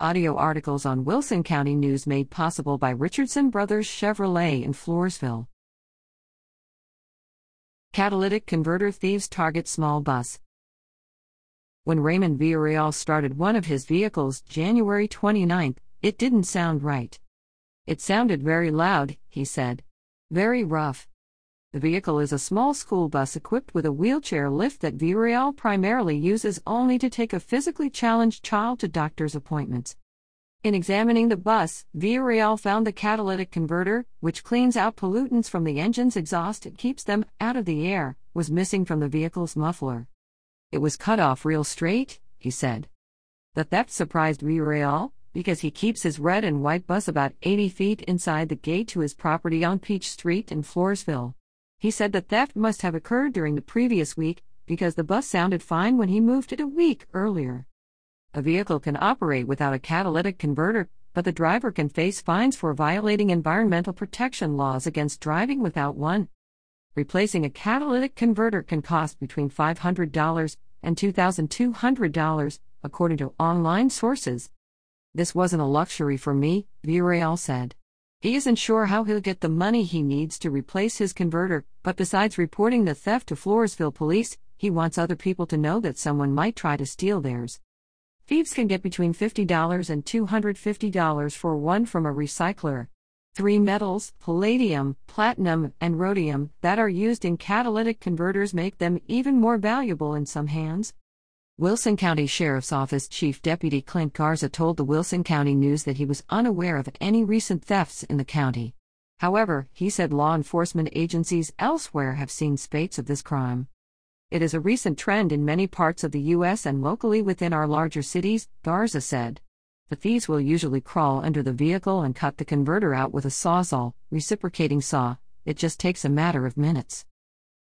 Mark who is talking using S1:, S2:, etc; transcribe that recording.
S1: Audio articles on Wilson County News made possible by Richardson Brothers Chevrolet in Floresville. Catalytic converter thieves target small bus. When Raymond Villarreal started one of his vehicles January 29, it didn't sound right. It sounded very loud, he said. Very rough. The vehicle is a small school bus equipped with a wheelchair lift that Villarreal primarily uses only to take a physically challenged child to doctor's appointments. In examining the bus, Villarreal found the catalytic converter, which cleans out pollutants from the engine's exhaust and keeps them out of the air, was missing from the vehicle's muffler. It was cut off real straight, he said. The theft surprised Villarreal, because he keeps his red and white bus about 80 feet inside the gate to his property on Peach Street in Floresville. He said the theft must have occurred during the previous week because the bus sounded fine when he moved it a week earlier. A vehicle can operate without a catalytic converter, but the driver can face fines for violating environmental protection laws against driving without one. Replacing a catalytic converter can cost between $500 and $2,200, according to online sources. This wasn't a luxury for me, Villarreal said. He isn't sure how he'll get the money he needs to replace his converter, but besides reporting the theft to Floresville police, he wants other people to know that someone might try to steal theirs. Thieves can get between $50 and $250 for one from a recycler. Three metals, palladium, platinum, and rhodium, that are used in catalytic converters make them even more valuable in some hands. Wilson County Sheriff's Office Chief Deputy Clint Garza told the Wilson County News that he was unaware of any recent thefts in the county. However, he said law enforcement agencies elsewhere have seen spates of this crime. It is a recent trend in many parts of the U.S. and locally within our larger cities, Garza said. The thieves will usually crawl under the vehicle and cut the converter out with a sawzall, reciprocating saw, it just takes a matter of minutes.